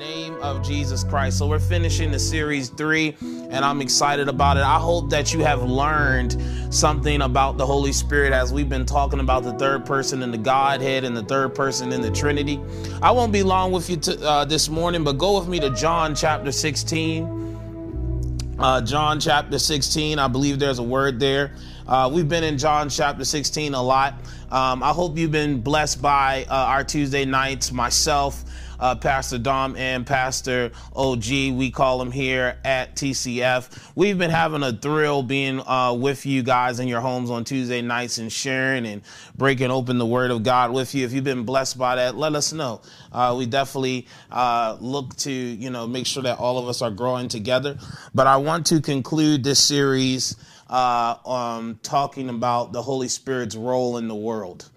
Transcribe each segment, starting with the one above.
name of Jesus Christ. So we're finishing the series three, and I'm excited about it. I hope that you have learned something about the Holy Spirit as we've been talking about the third person in the Godhead and the third person in the Trinity. I won't be long with you uh, this morning, but go with me to John chapter 16. Uh, John chapter 16, I believe there's a word there. Uh, we've been in John chapter 16 a lot. Um, I hope you've been blessed by uh, our Tuesday nights, myself uh, Pastor Dom and Pastor OG. We call them here at TCF. We've been having a thrill being uh, with you guys in your homes on Tuesday nights and sharing and breaking open the Word of God with you. If you've been blessed by that, let us know. Uh, we definitely uh, look to you know make sure that all of us are growing together. But I want to conclude this series uh, um, talking about the Holy Spirit's role in the world.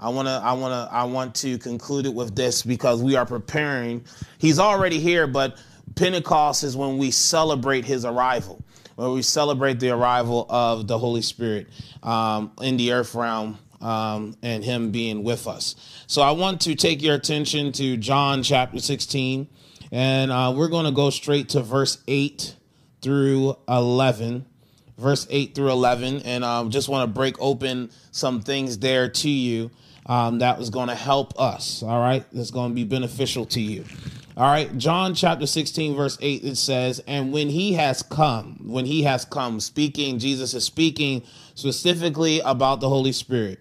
I want to I want to I want to conclude it with this because we are preparing. He's already here, but Pentecost is when we celebrate his arrival, when we celebrate the arrival of the Holy Spirit um, in the earth realm um, and him being with us. So I want to take your attention to John chapter 16, and uh, we're going to go straight to verse 8 through 11 verse 8 through 11 and um, just want to break open some things there to you um, that was going to help us. All right. That's going to be beneficial to you. All right. John chapter 16, verse 8, it says, And when he has come, when he has come, speaking, Jesus is speaking specifically about the Holy Spirit,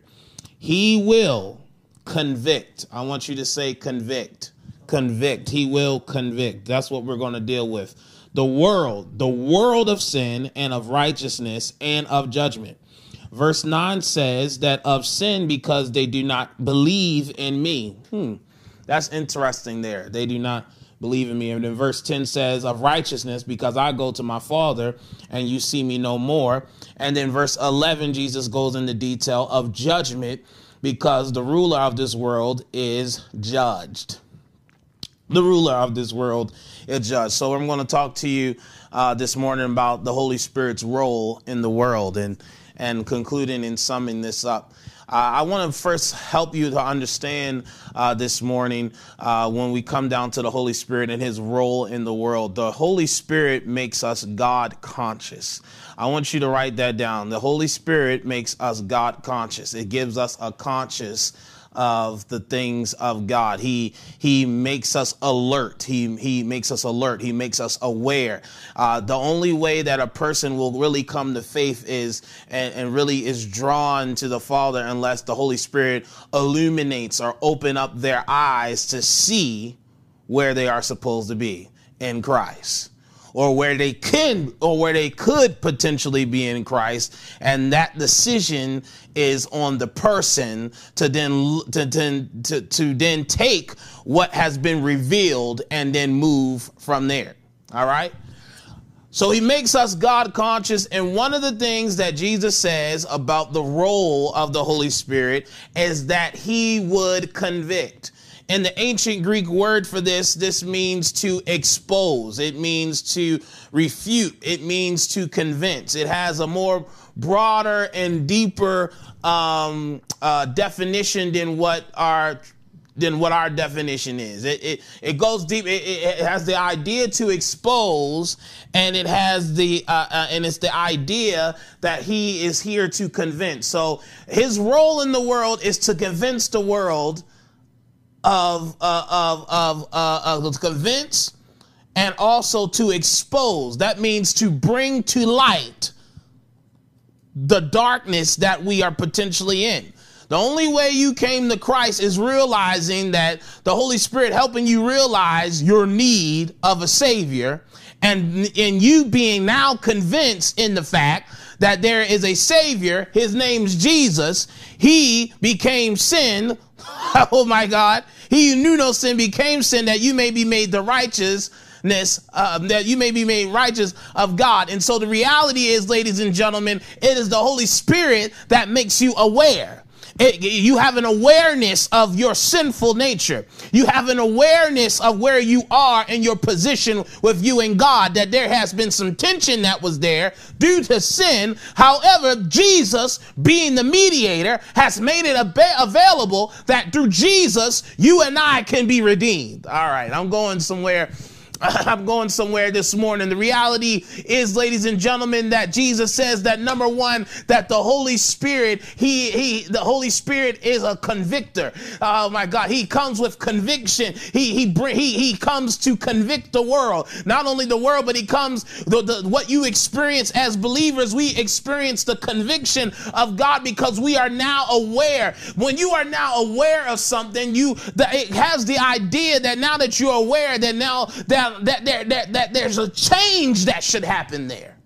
he will convict. I want you to say convict. Convict. He will convict. That's what we're going to deal with. The world, the world of sin and of righteousness and of judgment. Verse 9 says that of sin because they do not believe in me. Hmm. That's interesting there. They do not believe in me. And then verse 10 says of righteousness because I go to my Father and you see me no more. And then verse 11, Jesus goes into detail of judgment because the ruler of this world is judged. The ruler of this world is judged. So I'm going to talk to you uh, this morning about the Holy Spirit's role in the world. And and concluding and summing this up. Uh, I want to first help you to understand uh, this morning uh, when we come down to the Holy Spirit and his role in the world. The Holy Spirit makes us God conscious. I want you to write that down. The Holy Spirit makes us God conscious, it gives us a conscious of the things of God. He he makes us alert. He he makes us alert. He makes us aware. Uh, the only way that a person will really come to faith is and, and really is drawn to the Father unless the Holy Spirit illuminates or open up their eyes to see where they are supposed to be in Christ or where they can or where they could potentially be in Christ. And that decision is on the person to then to, to, to, to then take what has been revealed and then move from there. All right. So he makes us God conscious. And one of the things that Jesus says about the role of the Holy Spirit is that he would convict. In the ancient Greek word for this, this means to expose, it means to refute, it means to convince. It has a more broader and deeper um, uh, definition than what our than what our definition is. It it, it goes deep. It, it, has the idea to expose, and it has the uh, uh, and it's the idea that he is here to convince. So his role in the world is to convince the world of uh, of of uh, uh, to convince and also to expose. That means to bring to light the darkness that we are potentially in. The only way you came to Christ is realizing that the Holy Spirit helping you realize your need of a Savior and in you being now convinced in the fact that there is a Savior, his name's Jesus. He became sin. oh my God. He knew no sin became sin that you may be made the righteousness uh, that you may be made righteous of God. And so the reality is, ladies and gentlemen, it is the Holy Spirit that makes you aware. It, you have an awareness of your sinful nature. You have an awareness of where you are in your position with you and God, that there has been some tension that was there due to sin. However, Jesus, being the mediator, has made it ab- available that through Jesus, you and I can be redeemed. All right, I'm going somewhere I'm going somewhere this morning. The reality is, ladies and gentlemen, that Jesus says that number one, that the Holy Spirit, he, he, the Holy Spirit is a convictor. Oh my God, he comes with conviction. He, he, he, he comes to convict the world. Not only the world, but he comes, the, the, what you experience as believers, we experience the conviction of God because we are now aware. When you are now aware of something, you, the, it has the idea that now that you're aware that now that that, there, that, that there's a change that should happen there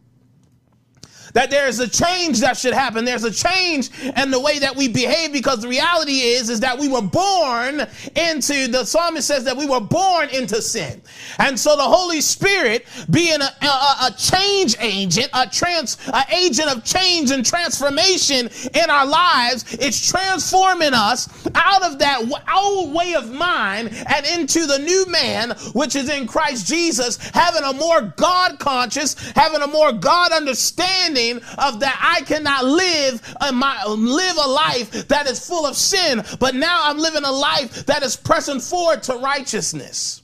that there is a change that should happen. There's a change in the way that we behave because the reality is, is that we were born into, the psalmist says that we were born into sin. And so the Holy Spirit being a, a, a change agent, a trans, an agent of change and transformation in our lives, it's transforming us out of that old way of mind and into the new man, which is in Christ Jesus, having a more God conscious, having a more God understanding of that I cannot live a, my, live a life that is full of sin, but now I'm living a life that is pressing forward to righteousness.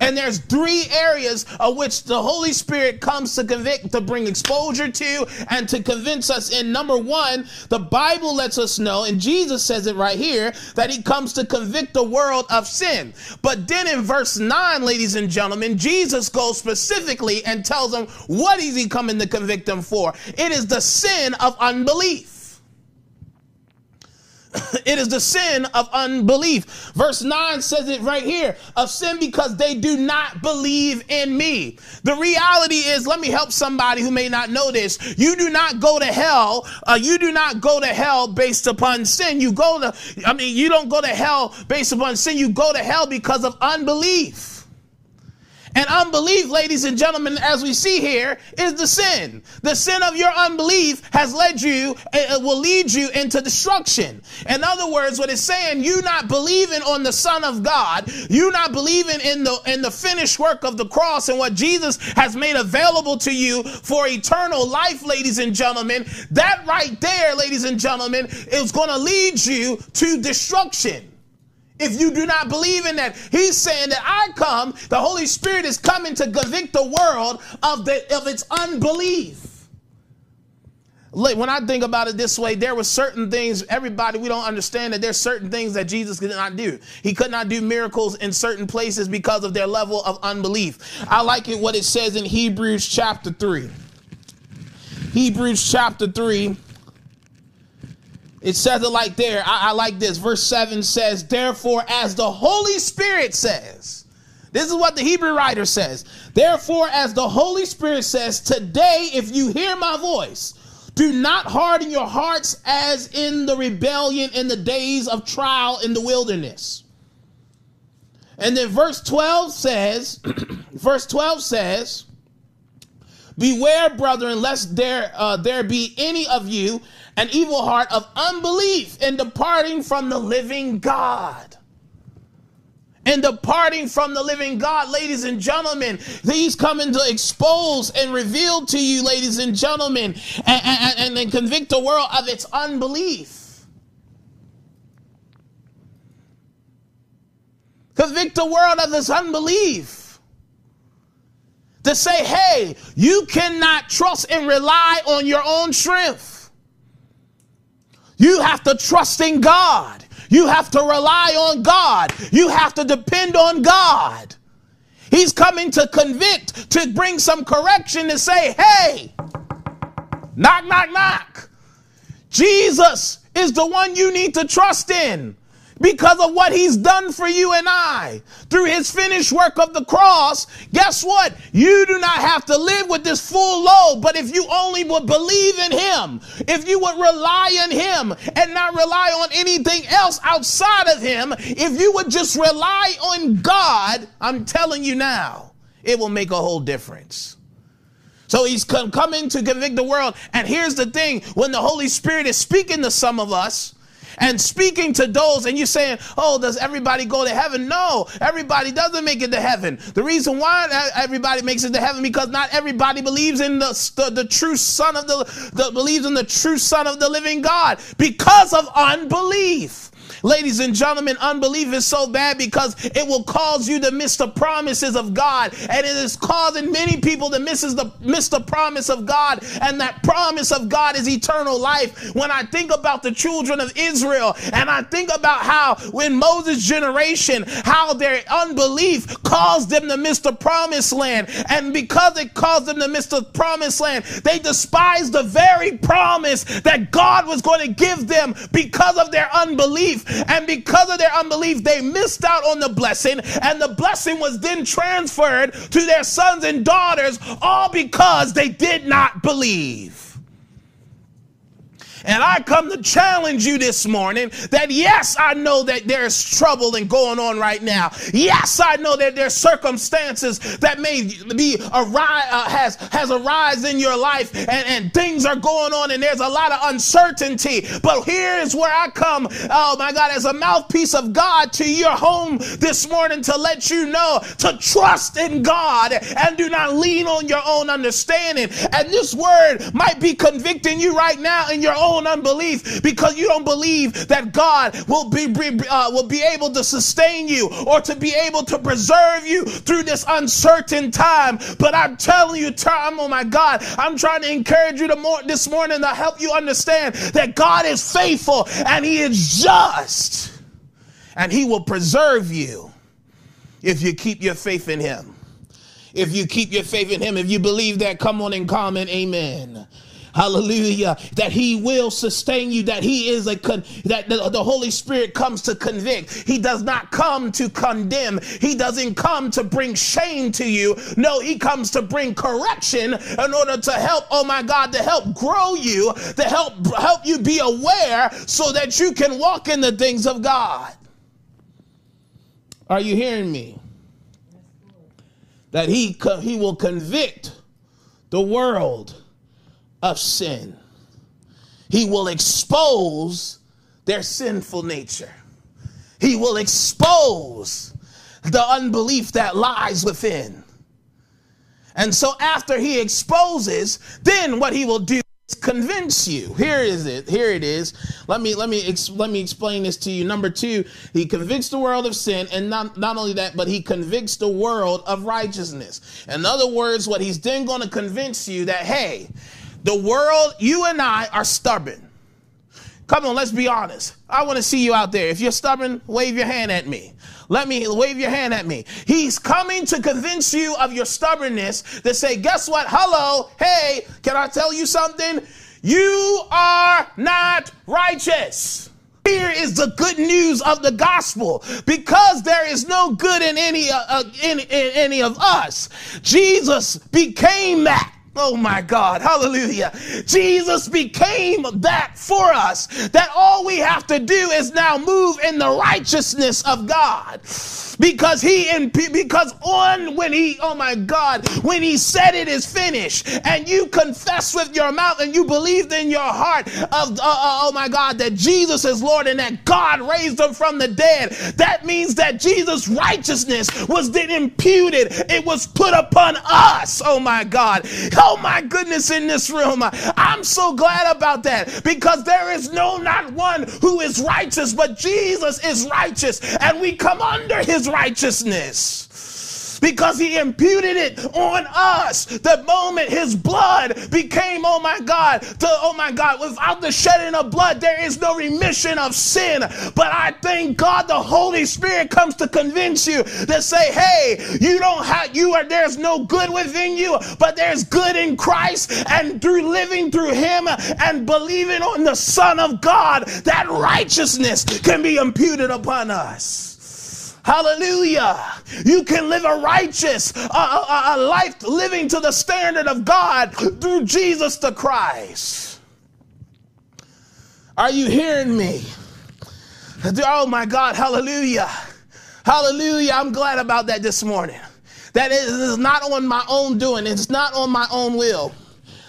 And there's three areas of which the Holy Spirit comes to convict, to bring exposure to, and to convince us. In number one, the Bible lets us know, and Jesus says it right here, that he comes to convict the world of sin. But then in verse 9, ladies and gentlemen, Jesus goes specifically and tells them what is he coming to convict them for? It is the sin of unbelief. it is the sin of unbelief. Verse 9 says it right here of sin because they do not believe in me. The reality is, let me help somebody who may not know this. You do not go to hell. Uh, you do not go to hell based upon sin. You go to, I mean, you don't go to hell based upon sin. You go to hell because of unbelief. And unbelief, ladies and gentlemen, as we see here, is the sin. The sin of your unbelief has led you, it will lead you into destruction. In other words, what it's saying, you not believing on the Son of God, you not believing in the in the finished work of the cross and what Jesus has made available to you for eternal life, ladies and gentlemen, that right there, ladies and gentlemen, is going to lead you to destruction if you do not believe in that. He's saying that I come, the Holy Spirit is coming to convict the world of, the, of its unbelief. When I think about it this way, there were certain things, everybody, we don't understand that there's certain things that Jesus could not do. He could not do miracles in certain places because of their level of unbelief. I like it what it says in Hebrews chapter 3. Hebrews chapter 3 it says it like there. I, I, like this. Verse 7 says, Therefore, as the Holy Spirit says, this is what the Hebrew writer says. Therefore, as the Holy Spirit says, Today, if you hear my voice, do not harden your hearts as in the rebellion in the days of trial in the wilderness. And then verse 12 says, verse 12 says, Beware, brethren, lest there, uh, there be any of you an evil heart of unbelief in departing from the living God. And departing from the living God, ladies and gentlemen, these coming to expose and reveal to you, ladies and gentlemen, and, and, and convict the world of its unbelief. Convict the world of its unbelief to say, hey, you cannot trust and rely on your own strength. You have to trust in God. You have to rely on God. You have to depend on God. He's coming to convict, to bring some correction, to say, hey, knock, knock, knock. Jesus is the one you need to trust in because of what he's done for you and I through his finished work of the cross. Guess what? You do not have to live with this full load, but if you only would believe in him, if you would rely on him and not rely on anything else outside of him, if you would just rely on God, I'm telling you now, it will make a whole difference. So he's coming to convict the world. And here's the thing when the Holy Spirit is speaking to some of us, and speaking to those, and you're saying, Oh, does everybody go to heaven? No, everybody doesn't make it to heaven. The reason why everybody makes it to heaven because not everybody believes in the, the, the true Son of the, the believes in the true Son of the living God because of unbelief. Ladies and gentlemen, unbelief is so bad because it will cause you to miss the promises of God. And it is causing many people to miss the, miss the promise of God. And that promise of God is eternal life. When I think about the children of Israel and I think about how when Moses' generation, how their unbelief caused them to miss the promised land. And because it caused them to miss the promised land, they despised the very promise that God was going to give them because of their unbelief. And because of their unbelief, they missed out on the blessing. And the blessing was then transferred to their sons and daughters, all because they did not believe. And I come to challenge you this morning that yes, I know that there's trouble and going on right now. Yes, I know that there's circumstances that may be arise uh, has has arise in your life and, and things are going on and there's a lot of uncertainty. But here is where I come, oh my God, as a mouthpiece of God to your home this morning to let you know to trust in God and do not lean on your own understanding. And this word might be convicting you right now in your own own unbelief because you don't believe that God will be, uh, will be able to sustain you or to be able to preserve you through this uncertain time. But I'm telling you, time, oh my God, I'm trying to encourage you to more, this morning to help you understand that God is faithful and He is just and He will preserve you if you keep your faith in Him. If you keep your faith in Him, if you believe that, come on and comment, Amen. Hallelujah. That he will sustain you, that he is a, con- that the, the Holy Spirit comes to convict. He does not come to condemn. He doesn't come to bring shame to you. No, he comes to bring correction in order to help, oh my God, to help grow you, to help, help you be aware so that you can walk in the things of God. Are you hearing me? That he, he will convict the world of sin. He will expose their sinful nature. He will expose the unbelief that lies within. And so after he exposes, then what he will do is convince you. Here is it. Here it is. Let me let me ex- let me explain this to you. Number 2, he convicts the world of sin and not not only that, but he convicts the world of righteousness. In other words, what he's then going to convince you that hey, the world, you and I are stubborn. Come on, let's be honest. I want to see you out there. If you're stubborn, wave your hand at me. Let me wave your hand at me. He's coming to convince you of your stubbornness to say, guess what? Hello, hey, can I tell you something? You are not righteous. Here is the good news of the gospel because there is no good in any, uh, uh in, in any of us. Jesus became that. Oh my God, hallelujah. Jesus became that for us, that all we have to do is now move in the righteousness of God because he and because on when he oh my god when he said it is finished and you confess with your mouth and you believed in your heart of uh, uh, oh my god that jesus is lord and that god raised him from the dead that means that jesus righteousness was then imputed. It was put upon us. Oh my god. Oh my goodness in this room. I'm so glad about that because there is no not one who is righteous but jesus is righteous. And we come under his righteousness because he imputed it on us. The moment his blood became, oh my God, to, oh my God, without the shedding of blood, there is no remission of sin. But I thank God the Holy Spirit comes to convince you to say, hey, you don't have, you are, there's no good within you, but there's good in Christ. And through living through him and believing on the Son of God, that righteousness can be imputed upon us. Hallelujah. You can live a righteous, a, a, a life living to the standard of God through Jesus the Christ. Are you hearing me? Oh my God, hallelujah. Hallelujah. I'm glad about that this morning. That is not on my own doing, it's not on my own will.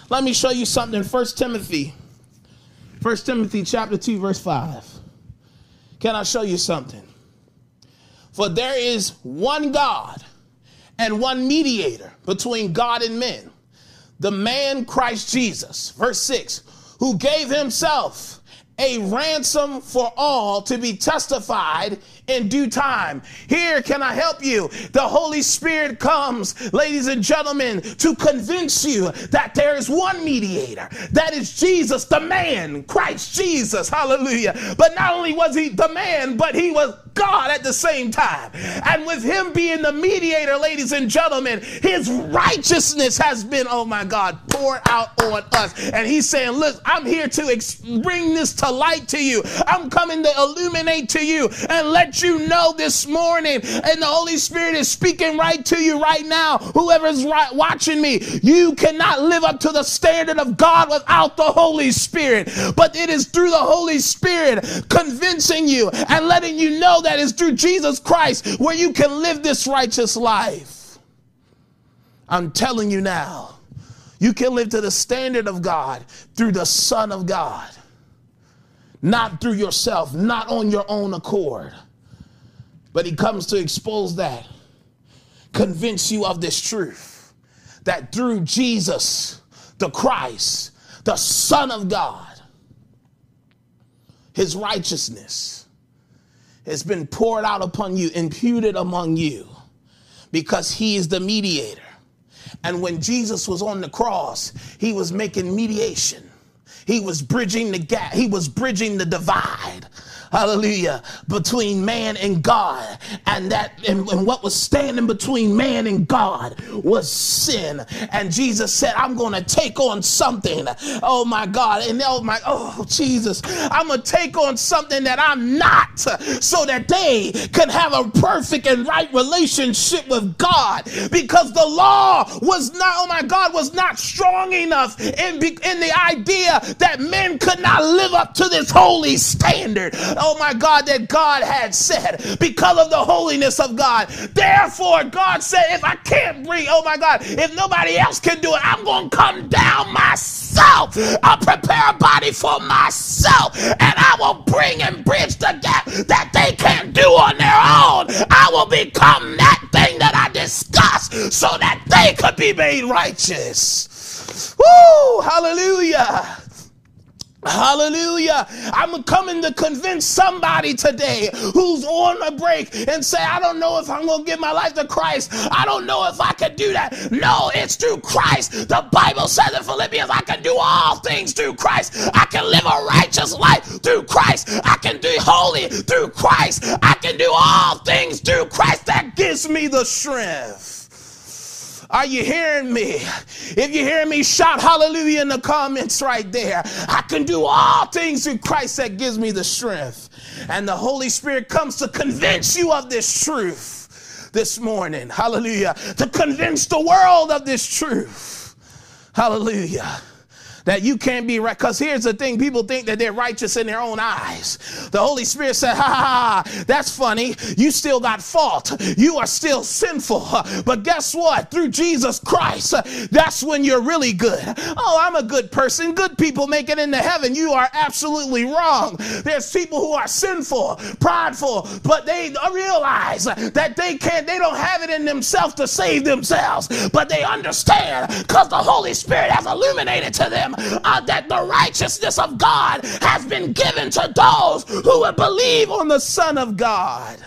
Let me show you something. First Timothy. First Timothy chapter 2, verse 5. Can I show you something? For there is one God and one mediator between God and men, the man Christ Jesus. Verse 6 who gave himself a ransom for all to be testified in due time. Here, can I help you? The Holy Spirit comes, ladies and gentlemen, to convince you that there is one mediator. That is Jesus, the man, Christ Jesus. Hallelujah. But not only was he the man, but he was God at the same time. And with him being the mediator, ladies and gentlemen, his righteousness has been, oh my God, poured out on us. And he's saying, Look, I'm here to bring this to light to you. I'm coming to illuminate to you and let you know this morning, and the Holy Spirit is speaking right to you right now, whoever's right, watching me, you cannot live up to the standard of God without the Holy Spirit. But it is through the Holy Spirit convincing you and letting you know that it's through Jesus Christ where you can live this righteous life. I'm telling you now, you can live to the standard of God through the Son of God, not through yourself, not on your own accord. But he comes to expose that, convince you of this truth that through Jesus, the Christ, the Son of God, his righteousness has been poured out upon you, imputed among you, because he is the mediator. And when Jesus was on the cross, he was making mediation. He was bridging the gap. He was bridging the divide hallelujah, between man and God. And that, and, and what was standing between man and God was sin. And Jesus said, I'm to take on something. Oh my God. And oh my, oh Jesus, I'm to take on something that I'm not so that they can have a perfect and right relationship with God because the law was not, oh my God, was not strong enough in, in the idea that men could not live up to this holy standard oh my God, that God had said because of the holiness of God. Therefore, God said, if I can't bring, oh my God, if nobody else can do it, I'm going to come down myself. I'll prepare a body for myself and I will bring and bridge the gap that they can't do on their own. I will become that thing that I discussed so that they could be made righteous. Woo! Hallelujah. Hallelujah. I'm coming to convince somebody today who's on a break and say, I don't know if I'm going to give my life to Christ. I don't know if I can do that. No, it's through Christ. The Bible says in Philippians, I can do all things through Christ. I can live a righteous life through Christ. I can be holy through Christ. I can do all things through Christ that gives me the strength. Are you hearing me? If you're hearing me, shout hallelujah in the comments right there. I can do all things through Christ that gives me the strength. And the Holy Spirit comes to convince you of this truth this morning. Hallelujah. To convince the world of this truth. Hallelujah that you can't be right. Because here's the thing people think that they're righteous in their own eyes. The Holy Spirit said, ha ha ha, that's funny. You still got fault. You are still sinful. But guess what? Through Jesus Christ, that's when you're really good. Oh, I'm a good person. Good people make it into heaven. You are absolutely wrong. There's people who are sinful, prideful, but they realize that they can't, they don't have it in themselves to save themselves. But they understand because the Holy Spirit has illuminated to them uh, that the righteousness of God has been given to those who would believe on the Son of God.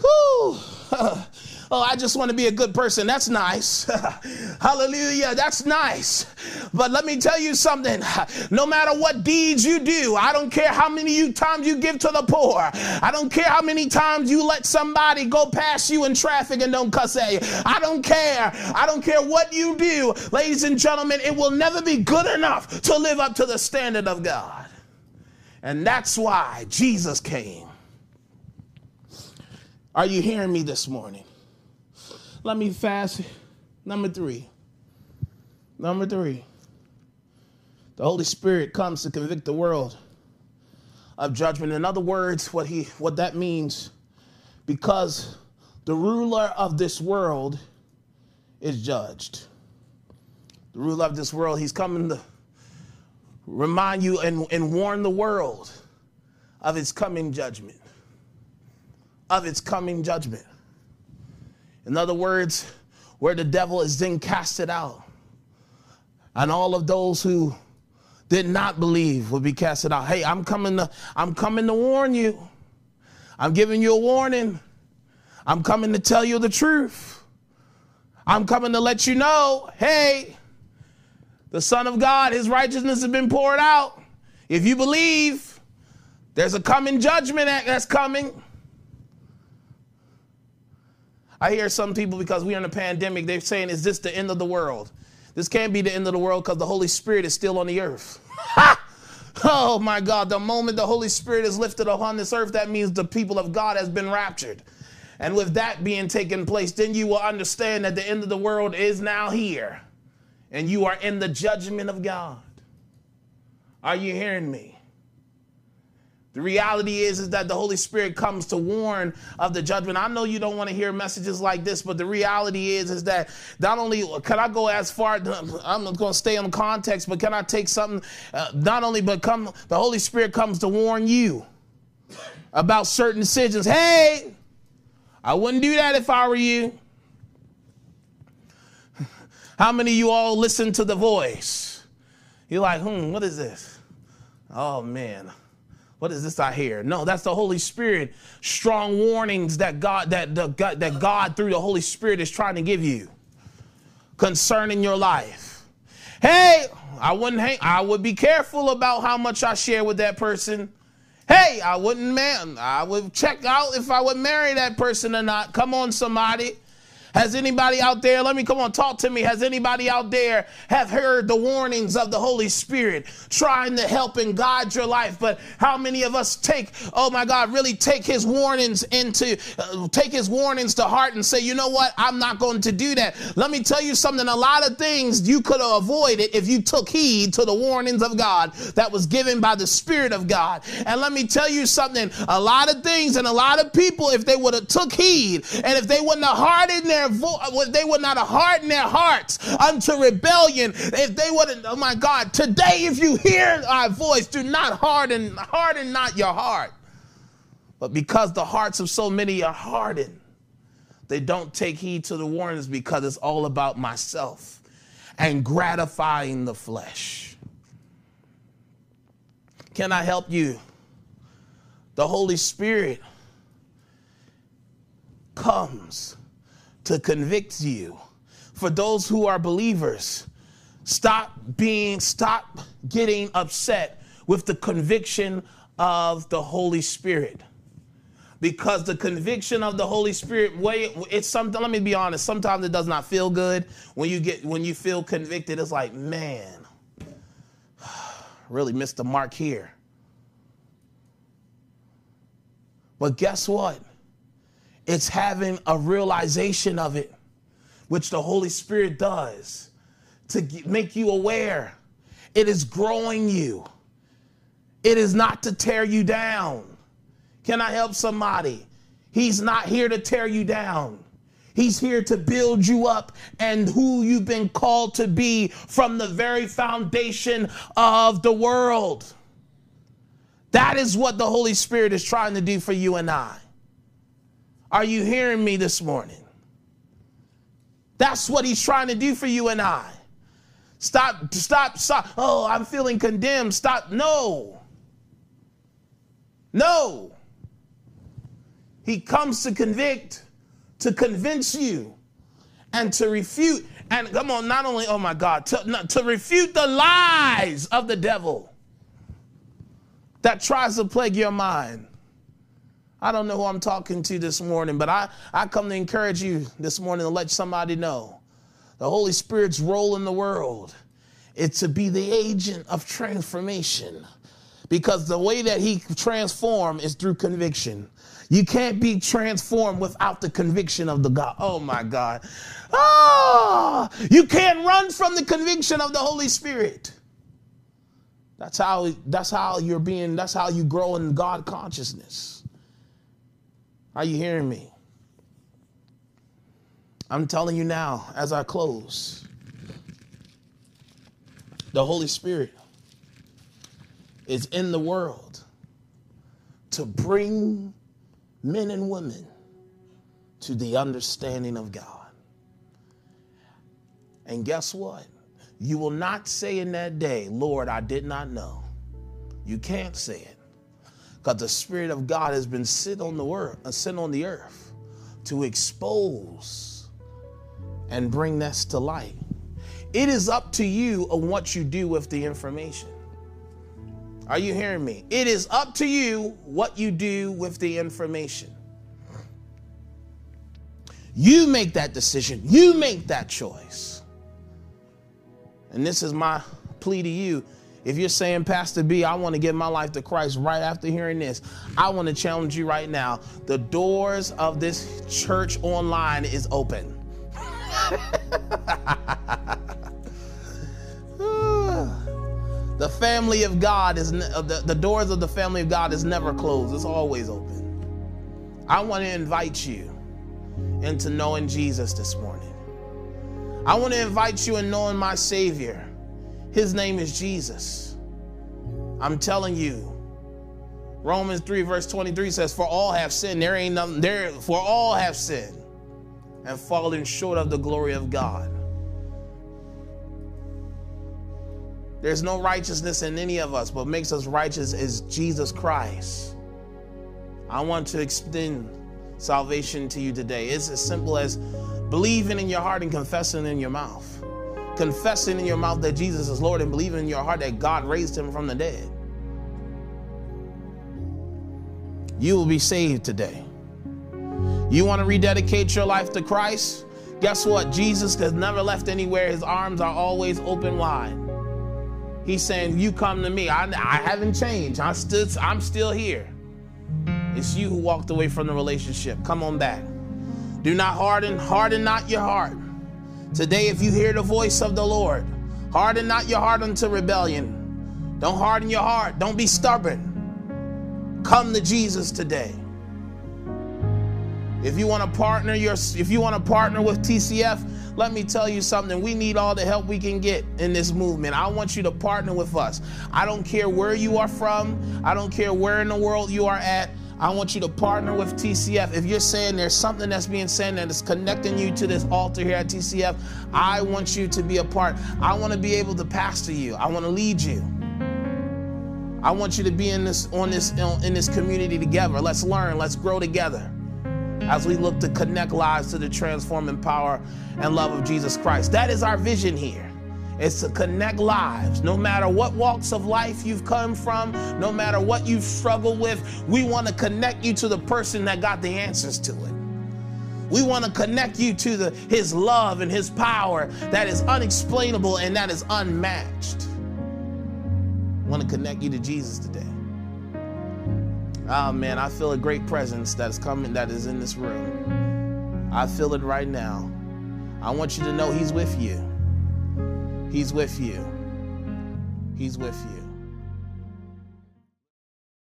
Whew. Oh, I just want to be a good person. That's nice. Hallelujah. That's nice. But let me tell you something. No matter what deeds you do, I don't care how many you times you give to the poor. I don't care how many times you let somebody go past you in traffic and don't cuss at you. I don't care. I don't care what you do. Ladies and gentlemen, it will never be good enough to live up to the standard of God. And that's why Jesus came. Are you hearing me this morning? Let me fast. Number three. Number three. The Holy Spirit comes to convict the world of judgment. In other words, what he what that means, because the ruler of this world is judged. The ruler of this world, he's coming to remind you and, and warn the world of its coming judgment. Of its coming judgment. In other words, where the devil is then casted out. And all of those who did not believe will be casted out. Hey, I'm coming to, I'm coming to warn you. I'm giving you a warning. I'm coming to tell you the truth. I'm coming to let you know, hey, the Son of God, his righteousness has been poured out. If you believe, there's a coming judgment that's coming. I hear some people because we're in a pandemic, they're saying, is this the end of the world? This can't be the end of the world because the Holy Spirit is still on the earth. oh my God, the moment the Holy Spirit is lifted upon this earth, that means the people of God has been raptured. And with that being taken place, then you will understand that the end of the world is now here. And you are in the judgment of God. Are you hearing me? The reality is, is that the Holy Spirit comes to warn of the judgment. I know you don't want to hear messages like this, but the reality is, is that not only can I go as far, I'm going to stay in context, but can I take something, uh, not only, but come, the Holy Spirit comes to warn you about certain decisions. Hey, I wouldn't do that if I were you. How many of you all listen to the voice? You're like, hmm, what is this? Oh man what is this I hear? No, that's the Holy Spirit. Strong warnings that God that the God, that God through the Holy Spirit is trying to give you concerning your life. Hey, I wouldn't hang, I would be careful about how much I share with that person. Hey, I wouldn't man, I would check out if I would marry that person or not. Come on, somebody. Has anybody out there, let me come on, talk to me. Has anybody out there have heard the warnings of the Holy Spirit trying to help and guide your life? But how many of us take, oh my God, really take his warnings into, uh, take his warnings to heart and say, you know what, I'm not going to do that. Let me tell you something, a lot of things you could have avoided if you took heed to the warnings of God that was given by the Spirit of God. And let me tell you something, a lot of things and a lot of people, if they would have took heed and if they wouldn't have hardened their their they would not harden their hearts unto rebellion. If they wouldn't, oh my God, today if you hear our voice, do not harden, harden not your heart. But because the hearts of so many are hardened, they don't take heed to the warnings because it's all about myself and gratifying the flesh. Can I help you? The Holy Spirit comes to convict you. For those who are believers, stop being, stop getting upset with the conviction of the Holy Spirit. Because the conviction of the Holy Spirit, way it's something. Let me be honest. Sometimes it does not feel good when you get when you feel convicted. It's like, man, really missed the mark here. But guess what? It's having a realization of it, which the Holy Spirit does to make you aware. It is growing you, it is not to tear you down. Can I help somebody? He's not here to tear you down. He's here to build you up and who you've been called to be from the very foundation of the world. That is what the Holy Spirit is trying to do for you and I. Are you hearing me this morning? That's what he's trying to do for you and I. Stop, stop, stop. Oh, I'm feeling condemned. Stop. No. No. He comes to convict, to convince you, and to refute. And come on, not only, oh my God, to, to refute the lies of the devil that tries to plague your mind. I don't know who I'm talking to this morning, but I, I come to encourage you this morning to let somebody know the Holy Spirit's role in the world is to be the agent of transformation because the way that he transforms is through conviction. You can't be transformed without the conviction of the God. Oh my God. Ah, you can't run from the conviction of the Holy Spirit. That's how that's how you're being that's how you grow in God consciousness. Are you hearing me? I'm telling you now as I close. The Holy Spirit is in the world to bring men and women to the understanding of God. And guess what? You will not say in that day, Lord, I did not know. You can't say it. Because the Spirit of God has been sent on the earth, uh, sent on the earth to expose and bring this to light. It is up to you on what you do with the information. Are you hearing me? It is up to you what you do with the information. You make that decision. You make that choice. And this is my plea to you. If you're saying, Pastor B, I want to give my life to Christ right after hearing this, I want to challenge you right now. The doors of this church online is open. the family of God is uh, the, the doors of the family of God is never closed. It's always open. I want to invite you into knowing Jesus this morning. I want to invite you in knowing my Savior. His name is Jesus. I'm telling you, Romans 3, verse 23 says, For all have sinned. There ain't nothing there, for all have sinned and fallen short of the glory of God. There's no righteousness in any of us, but makes us righteous is Jesus Christ. I want to extend salvation to you today. It's as simple as believing in your heart and confessing in your mouth. Confessing in your mouth that Jesus is Lord and believing in your heart that God raised him from the dead. You will be saved today. You want to rededicate your life to Christ? Guess what? Jesus has never left anywhere. His arms are always open wide. He's saying, You come to me. I, I haven't changed. Still, I'm still here. It's you who walked away from the relationship. Come on back. Do not harden, harden not your heart. Today, if you hear the voice of the Lord, harden not your heart unto rebellion. Don't harden your heart. Don't be stubborn. Come to Jesus today. If you want to partner your if you want to partner with TCF, let me tell you something. We need all the help we can get in this movement. I want you to partner with us. I don't care where you are from. I don't care where in the world you are at. I want you to partner with TCF. If you're saying there's something that's being said that is connecting you to this altar here at TCF, I want you to be a part. I want to be able to pastor you. I want to lead you. I want you to be in this on this uh, in this community together. Let's learn, let's grow together as we look to connect lives to the transforming power and love of Jesus Christ. That is our vision here is to connect lives. No matter what walks of life you've come from, no matter what you've struggled with, we want to connect you to the person that got the answers to it. We want to connect you to the, his love and his power that is unexplainable and that is unmatched. I want to connect you to Jesus today. Oh man, I feel a great presence that is coming, that is in this room. I feel it right now. I want you to know He's with you. He's with you. He's with you.